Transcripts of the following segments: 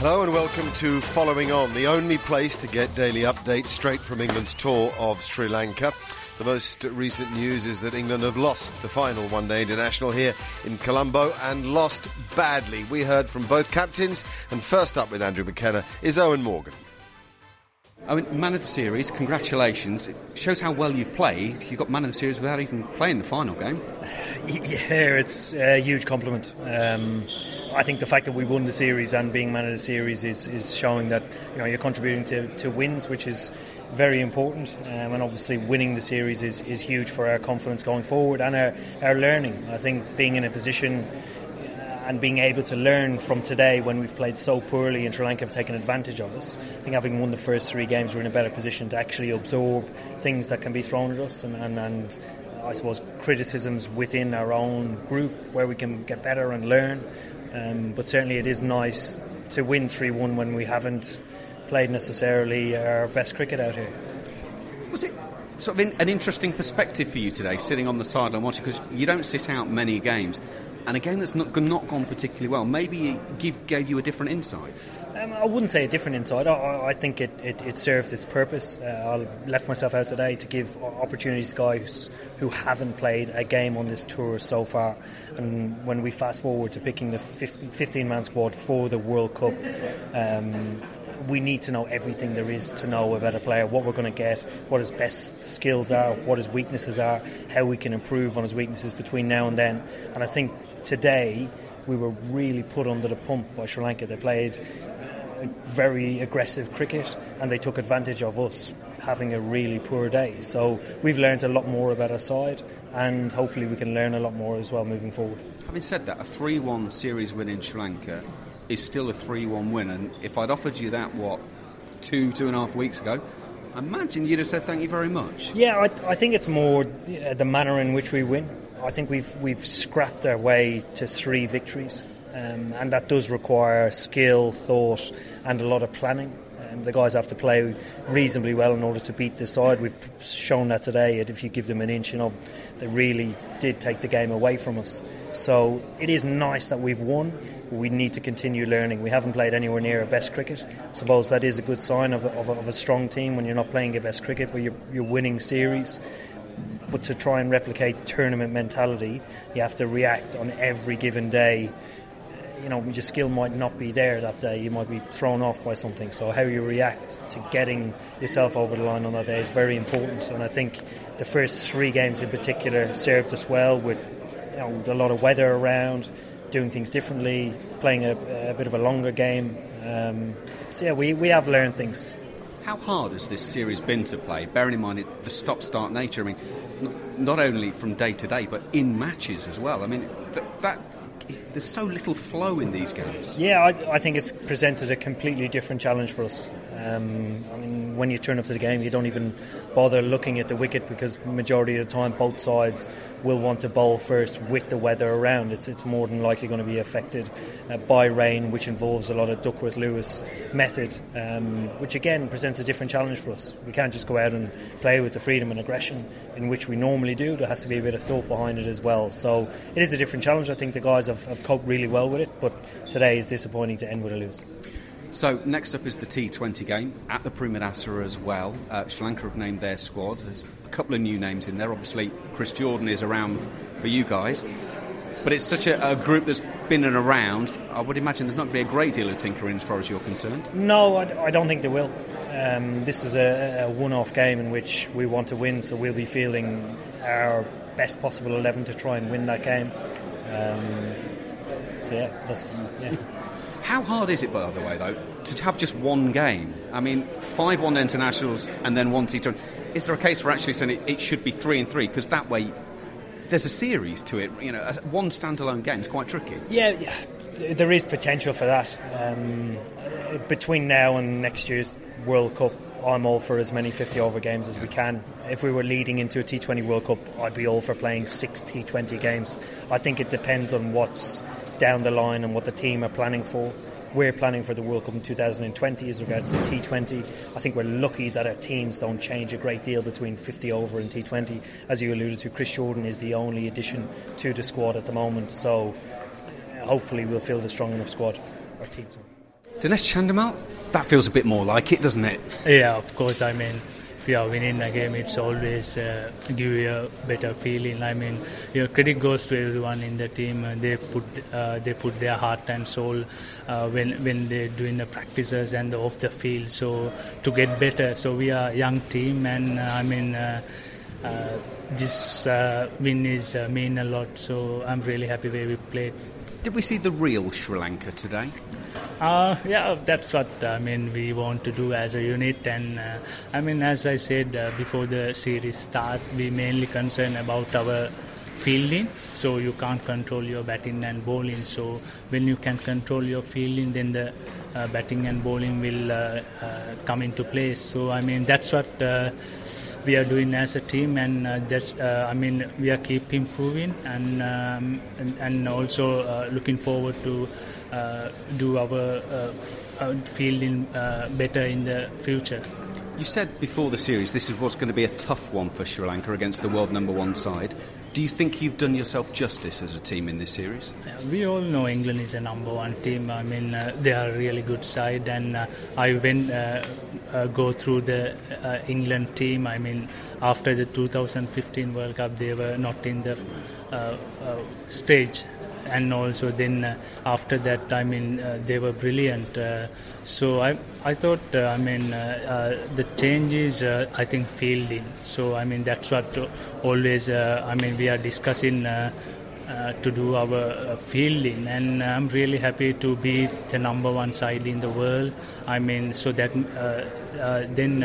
Hello and welcome to Following On, the only place to get daily updates straight from England's tour of Sri Lanka. The most recent news is that England have lost the final one day international here in Colombo and lost badly. We heard from both captains, and first up with Andrew McKenna is Eoin Morgan. I mean, man of the series, congratulations. It shows how well you've played. You got man of the series without even playing the final game. Yeah, it's a huge compliment. Um, I think the fact that we won the series and being man of the series is, is showing that you know you're contributing to, to wins, which is very important. Um, and obviously, winning the series is, is huge for our confidence going forward and our, our learning. I think being in a position and being able to learn from today when we've played so poorly and Sri Lanka have taken advantage of us. I think having won the first three games, we're in a better position to actually absorb things that can be thrown at us and, and, and I suppose criticisms within our own group where we can get better and learn. Um, but certainly, it is nice to win 3 1 when we haven't played necessarily our best cricket out here. Was it sort of an interesting perspective for you today, sitting on the sideline watching? Because you don't sit out many games and a game that's not, not gone particularly well, maybe it give, gave you a different insight? Um, I wouldn't say a different insight. I, I think it, it, it, served its purpose. Uh, I left myself out today to give opportunities to guys who haven't played a game on this tour so far. And when we fast forward to picking the 15 man squad for the World Cup, um, we need to know everything there is to know about a player, what we're going to get, what his best skills are, what his weaknesses are, how we can improve on his weaknesses between now and then. And I think today we were really put under the pump by Sri Lanka. They played very aggressive cricket and they took advantage of us having a really poor day. So we've learned a lot more about our side and hopefully we can learn a lot more as well moving forward. Having said that, a 3 1 series win in Sri Lanka is still a 3 1 win. And if I'd offered you that, what, two, two and a half weeks ago, I imagine you'd have said thank you very much. Yeah, I, I think it's more uh, the manner in which we win. I think we've we've scrapped our way to three victories, um, and that does require skill, thought, and a lot of planning. Um, the guys have to play reasonably well in order to beat this side. We've shown that today. If you give them an inch, you know, they really did take the game away from us. So it is nice that we've won. We need to continue learning. We haven't played anywhere near our best cricket. I suppose that is a good sign of a, of a, of a strong team when you're not playing your best cricket, but you're, you're winning series. But to try and replicate tournament mentality, you have to react on every given day. You know, your skill might not be there that day. You might be thrown off by something. So how you react to getting yourself over the line on that day is very important. And I think the first three games in particular served us well with you know, a lot of weather around, doing things differently, playing a, a bit of a longer game. Um, so yeah, we, we have learned things. How hard has this series been to play, bearing in mind it, the stop-start nature? I mean, not only from day to day, but in matches as well. I mean, th- that there's so little flow in these games. Yeah, I, I, think it's presented a completely different challenge for us. Um, I mean, when you turn up to the game, you don't even bother looking at the wicket because majority of the time both sides will want to bowl first with the weather around. It's it's more than likely going to be affected uh, by rain, which involves a lot of Duckworth Lewis method, um, which again presents a different challenge for us. We can't just go out and play with the freedom and aggression in which we normally do. There has to be a bit of thought behind it as well. So it is a different challenge. I think the guys have, have coped really well with it, but today is disappointing to end with a lose. So next up is the T20 game at the Premadasa as well. Uh, Sri Lanka have named their squad. There's a couple of new names in there. Obviously, Chris Jordan is around for you guys. But it's such a, a group that's been and around. I would imagine there's not going to be a great deal of tinkering as far as you're concerned. No, I, I don't think there will. Um, this is a, a one-off game in which we want to win, so we'll be feeling our best possible eleven to try and win that game. Um, so yeah, that's yeah. How hard is it, by the way, though, to have just one game? I mean, five one internationals and then one T20. Is there a case for actually saying it, it should be three and three? Because that way, there's a series to it. You know, one standalone game is quite tricky. Yeah, yeah, there is potential for that. Um, between now and next year's World Cup, I'm all for as many 50 over games as we can. If we were leading into a T20 World Cup, I'd be all for playing six T20 games. I think it depends on what's down the line and what the team are planning for. We're planning for the World Cup in 2020 as regards to T20. I think we're lucky that our teams don't change a great deal between 50 over and T20. As you alluded to, Chris Jordan is the only addition to the squad at the moment, so hopefully we'll field a strong enough squad, our teams. Dinesh Chandimal, that feels a bit more like it, doesn't it? Yeah, of course. I mean, you are winning a game, it's always uh, give you a better feeling. I mean, your credit goes to everyone in the team. Uh, they put uh, they put their heart and soul uh, when when they're doing the practices and the off the field. So to get better. So we are a young team, and uh, I mean. Uh, this win is mean a lot, so I'm really happy where we played. Did we see the real Sri Lanka today? Uh, yeah, that's what I mean. We want to do as a unit, and uh, I mean, as I said uh, before the series start, we mainly concern about our fielding. So you can't control your batting and bowling. So when you can control your fielding, then the uh, batting and bowling will uh, uh, come into place. So I mean, that's what we are doing as a team, and that's I mean, we are keep improving, and um, and, and, also looking forward to. Uh, do our uh, fielding uh, better in the future. You said before the series this is what's going to be a tough one for Sri Lanka against the world number one side. Do you think you've done yourself justice as a team in this series? We all know England is a number one team. I mean, uh, they are a really good side, and uh, I went uh, go through the England team. I mean, after the 2015 World Cup, they were not in the stage and also then uh, after that I mean uh, they were brilliant uh, so I I thought uh, I mean uh, uh, the change is uh, I think fielding so I mean that's what always uh, I mean we are discussing uh, to do our fielding and I'm really happy to be the number one side in the world. I mean so that then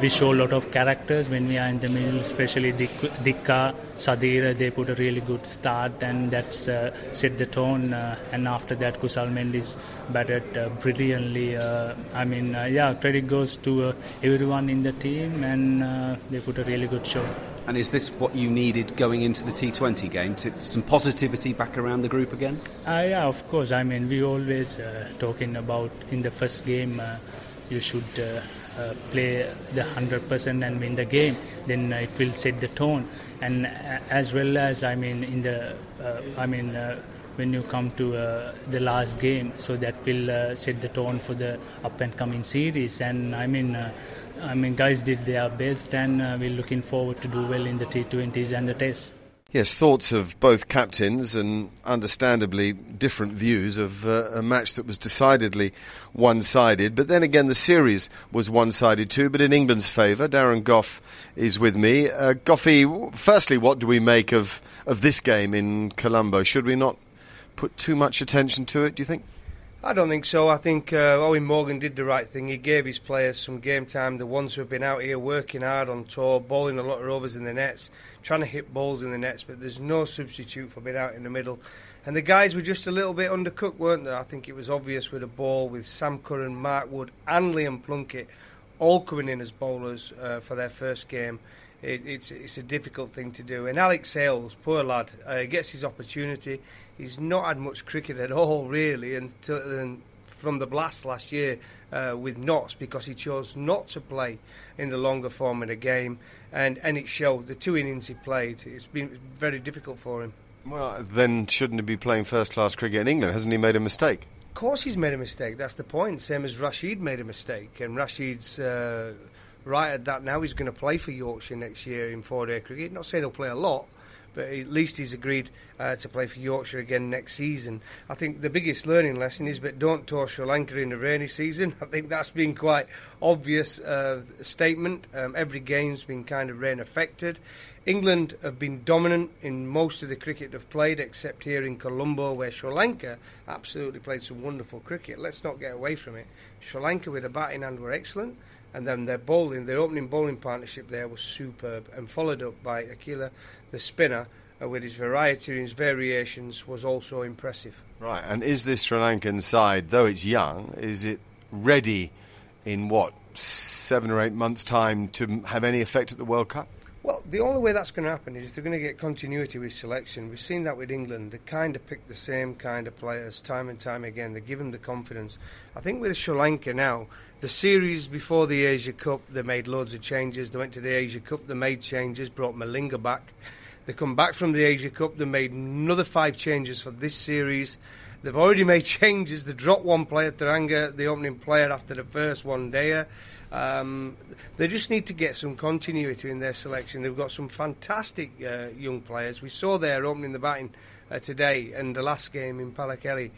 we show a lot of characters when we are in the middle, especially Dikka, Sadeera, they put a really good start and that's uh, set the tone. Uh, and after that, Kusal Mendis batted uh, brilliantly. Uh, I mean, uh, yeah, credit goes to uh, everyone in the team and they put a really good show. And is this what you needed going into the T20 game? To, some positivity back around the group again? yeah, of course. I mean, we always talking about in the first game you should uh, play the 100% and win the game, then it will set the tone. And uh, as well as, I mean, in the, uh, I mean, when you come to uh, the last game. So that will uh, set the tone for the up and coming series. And I mean, uh, I mean, guys did their best, and we're looking forward to do well in the T20s and the Tests. Yes, thoughts of both captains and understandably different views of uh, a match that was decidedly one sided. But then again, the series was one sided too, but in England's favour. Darren Gough is with me. Uh, Goughy, firstly, what do we make of, of this game in Colombo? Should we not put too much attention to it, do you think? I don't think so. I think uh, Eoin Morgan did the right thing. He gave his players some game time, the ones who have been out here working hard on tour, bowling a lot of overs in the nets, trying to hit balls in the nets, but there's no substitute for being out in the middle. And the guys were just a little bit undercooked, weren't they? I think it was obvious with a ball with Sam Curran, Mark Wood, and Liam Plunkett all coming in as bowlers uh, for their first game. It, it's it's a difficult thing to do. And Alex Hales, poor lad, uh, gets his opportunity. He's not had much cricket at all, really, until, and from the blast last year uh, with Notts because he chose not to play in the longer form of the game, and, and it showed. The two innings he played, it's been very difficult for him. Well, then shouldn't he be playing first class cricket in England? Hasn't he made a mistake? Of course, he's made a mistake. That's the point. Same as Rashid made a mistake, and Rashid's. Uh, right at that now. He's going to play for Yorkshire next year in four day cricket. Not saying he'll play a lot, but at least he's agreed uh, to play for Yorkshire again next season. I think the biggest learning lesson is, but don't tour Sri Lanka in the rainy season. I think that's been quite obvious uh, statement. Um, every game's been kind of rain affected. England have been dominant in most of the cricket they've played, except here in Colombo, where Sri Lanka absolutely played some wonderful cricket. Let's not get away from it. Sri Lanka with a batting hand were excellent and then their bowling, their opening bowling partnership there was superb, and followed up by Akila, the spinner, uh, with his variety and his variations, was also impressive. Right, and is this Sri Lankan side, though it's young, is it ready in what seven or eight months' time to have any effect at the World Cup? Well, the only way that's going to happen is if they're going to get continuity with selection. We've seen that with England. They kind of pick the same kind of players time and time again. They give them the confidence. I think with Sri Lanka now, the series before the Asia Cup, they made loads of changes. They went to the Asia Cup, they made changes, brought Malinga back. They come back from the Asia Cup, they made another five changes for this series. They've already made changes. They dropped one player, Tharanga, the opening player, after the first one day. Um, they just need to get some continuity in their selection. They've got some fantastic uh, young players. We saw their opening the batting uh, today and the last game in Pallekele.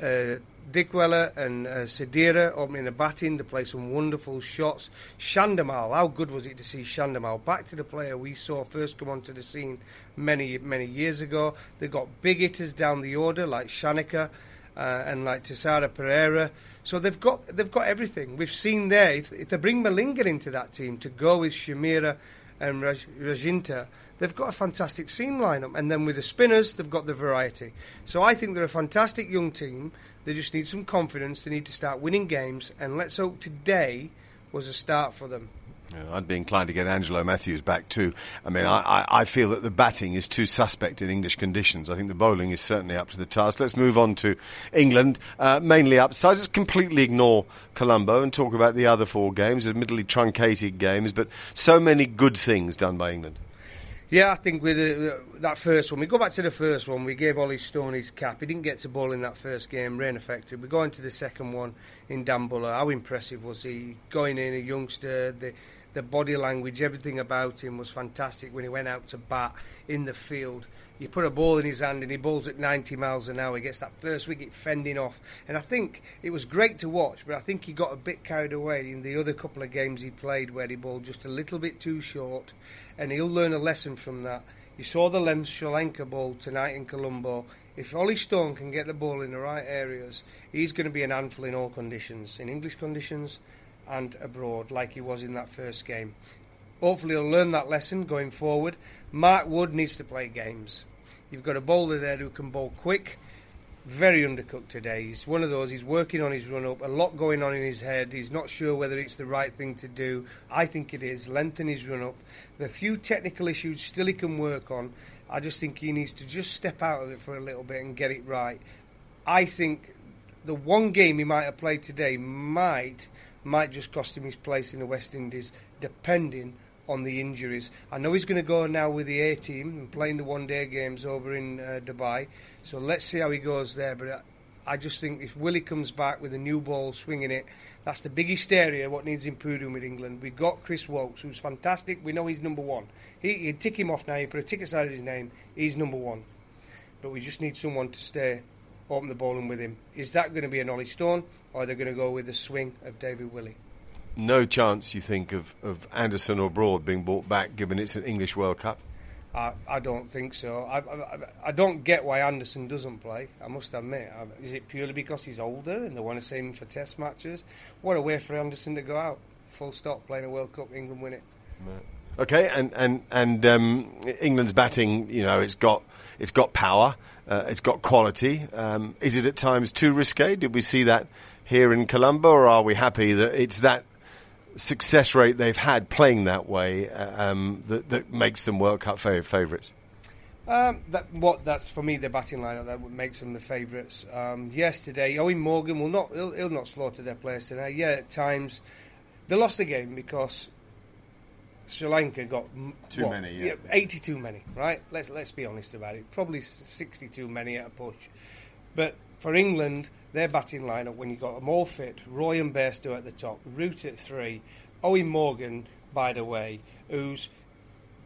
Uh, Dickwella and uh, Sadeera opening the batting to play some wonderful shots. Chandimal, how good was it to see Chandimal back to the player we saw first come onto the scene many many years ago? They've got big hitters down the order like Shanaka uh, and like Thisara Perera. So they've got they've got everything. We've seen there if, if they bring Malinga into that team to go with Chameera and Raj- Rajitha, they've got a fantastic seam lineup. And then with the spinners, they've got the variety. So I think they're a fantastic young team. They just need some confidence. They need to start winning games. And let's hope today was a start for them. Yeah, I'd be inclined to get Angelo Mathews back too. I mean, I, I, I, feel that the batting is too suspect in English conditions. I think the bowling is certainly up to the task. Let's move on to England, uh, mainly upsides. Let's completely ignore Colombo and talk about the other four games, admittedly truncated games, but so many good things done by England. Yeah, I think with uh, that first one, we go back to the first one. We gave Ollie Stone his cap. He didn't get to bowl in that first game, rain affected. We go into the second one in Dambulla. How impressive was he? Going in, a youngster, the the body language, everything about him was fantastic when he went out to bat in the field. You put a ball in his hand and he bowls at 90 miles an hour. He gets that first wicket fending off. And I think it was great to watch, but I think he got a bit carried away in the other couple of games he played where he bowled just a little bit too short. And he'll learn a lesson from that. You saw the length Sri Lanka ball tonight in Colombo. If Ollie Stone can get the ball in the right areas, he's going to be an handful in all conditions, in English conditions and abroad, like he was in that first game. Hopefully, he'll learn that lesson going forward. Mark Wood needs to play games. You've got a bowler there who can bowl quick, very undercooked today. He's one of those, he's working on his run up, a lot going on in his head. He's not sure whether it's the right thing to do. I think it is. Lengthen his run up. The few technical issues still he can work on. I just think he needs to just step out of it for a little bit and get it right. I think the one game he might have played today might might just cost him his place in the West Indies, depending on the injuries. I know he's going to go now with the A team and playing the one day games over in uh, Dubai. So let's see how he goes there. But I just think if Willey comes back with a new ball swinging it, that's the biggest area what needs improving with England. We've got Chris Woakes, who's fantastic. We know he's number one. He, you tick him off now, you put a tick aside his name, he's number one. But we just need someone to stay open the bowling with him. Is that going to be an Ollie Stone, or are they going to go with the swing of David Willey? No chance, you think, of, of Anderson or Broad being brought back, given it's an English World Cup? I, I don't think so. I, I, I, don't get why Anderson doesn't play. I must admit. Is it purely because he's older and they want to save him for Test matches? What a way for Anderson to go out. Full stop. Playing a World Cup, England win it. Okay, and and and um, England's batting. You know, it's got it's got power. Uh, it's got quality. Um, is it at times too risque? Did we see that here in Colombo, or are we happy that it's that success rate they've had playing that way uh, um, that, that, makes them World Cup favourites? Um, that what that's for me the batting lineup that makes them the favourites. Um, yesterday, Eoin Morgan will not he'll, he'll, not slaughter their players today. Yeah, at times they lost the game because Sri Lanka got too what, many, yeah. eighty too many. Right? Let's let's be honest about it. Probably sixty too many at a push. But for England, their batting lineup when you got them all fit, Roy and Bairstow at the top, Root at three, Eoin Morgan, by the way, who's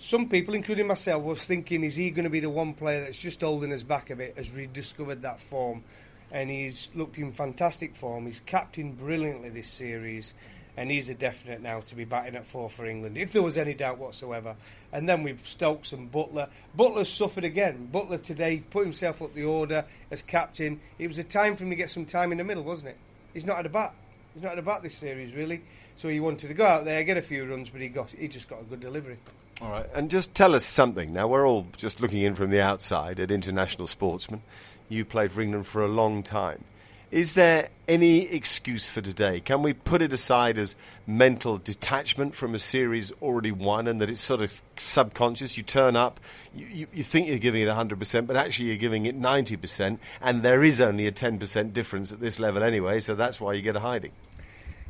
some people, including myself, was thinking, is he going to be the one player that's just holding us back a bit, has rediscovered that form, and he's looked in fantastic form. He's captained brilliantly this series, and he's a definite now to be batting at four for England, if there was any doubt whatsoever. And then we've Stokes and Buttler. Buttler's suffered again. Buttler today put himself up the order as captain. It was a time for him to get some time in the middle, wasn't it? He's not had a bat. He's not had a bat this series, really. So he wanted to go out there, get a few runs, but he got he just got a good delivery. All right, and just tell us something. Now we're all just looking in from the outside at international sportsmen. You played for England for a long time. Is there any excuse for today? Can we put it aside as mental detachment from a series already won and that it's sort of subconscious? You turn up, you, you, think you're giving it 100%, but actually you're giving it 90%, and there is only a 10% difference at this level anyway, so that's why you get a hiding.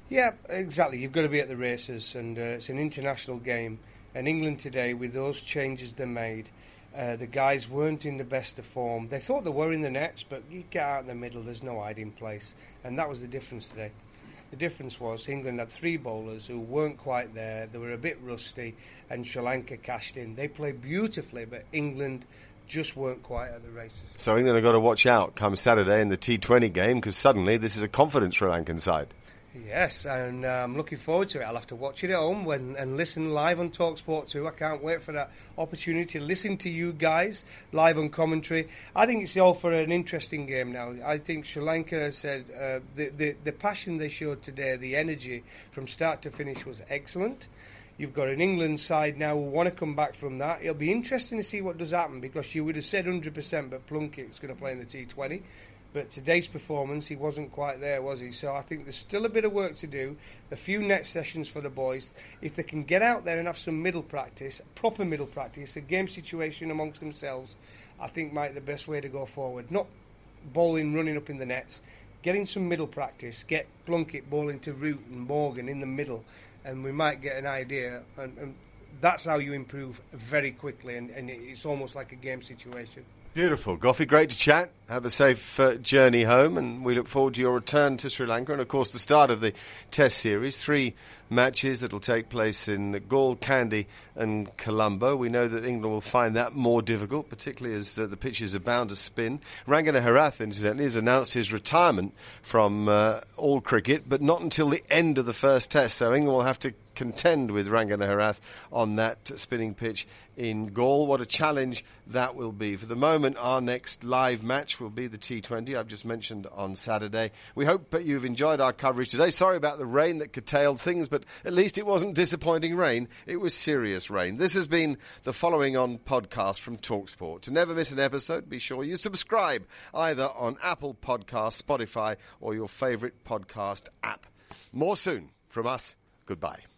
Yeah, exactly. You've got to be at the races, and uh, it's an international game. And England today, with those changes they made, uh, the guys weren't in the best of form. They thought they were in the nets, but you get out in the middle, there's no hiding place. And that was the difference today. The difference was England had three bowlers who weren't quite there. They were a bit rusty, and Sri Lanka cashed in. They played beautifully, but England just weren't quite at the races. So England have got to watch out come Saturday in the T20 game because suddenly this is a confident Sri Lankan side. Yes, and uh, I'm looking forward to it. I'll have to watch it at home when, and listen live on Talksport too. I can't wait for that opportunity to listen to you guys live on commentary. I think it's all for an interesting game now. I think Sri Lanka said uh, the, the the passion they showed today, the energy from start to finish was excellent. You've got an England side now who want to come back from that. It'll be interesting to see what does happen because you would have said 100%, but Plunkett's going to play in the T20. But today's performance, he wasn't quite there, was he? So I think there's still a bit of work to do. A few net sessions for the boys. If they can get out there and have some middle practice, proper middle practice, a game situation amongst themselves, I think might be the best way to go forward. Not bowling, running up in the nets. Getting some middle practice. Get Plunkett bowling to Root and Morgan in the middle, and we might get an idea. And, and that's how you improve very quickly, and, and it's almost like a game situation. Beautiful. Goughy, great to chat. Have a safe uh, journey home, and we look forward to your return to Sri Lanka and, of course, the start of the Test Series. Three matches that will take place in Galle, Kandy, and Colombo. We know that England will find that more difficult, particularly as uh, the pitches are bound to spin. Rangana Herath, incidentally, has announced his retirement from uh, all cricket, but not until the end of the first Test, so England will have to contend with Rangana Herath on that spinning pitch in Galle. What a challenge that will be. For the moment, our next live match will be the T20 I've just mentioned on Saturday. We hope that you've enjoyed our coverage today. Sorry about the rain that curtailed things, but at least it wasn't disappointing rain. It was serious rain. This has been the following on podcast from Talksport. To never miss an episode, be sure you subscribe either on Apple Podcasts, Spotify, or your favourite podcast app. More soon from us. Goodbye.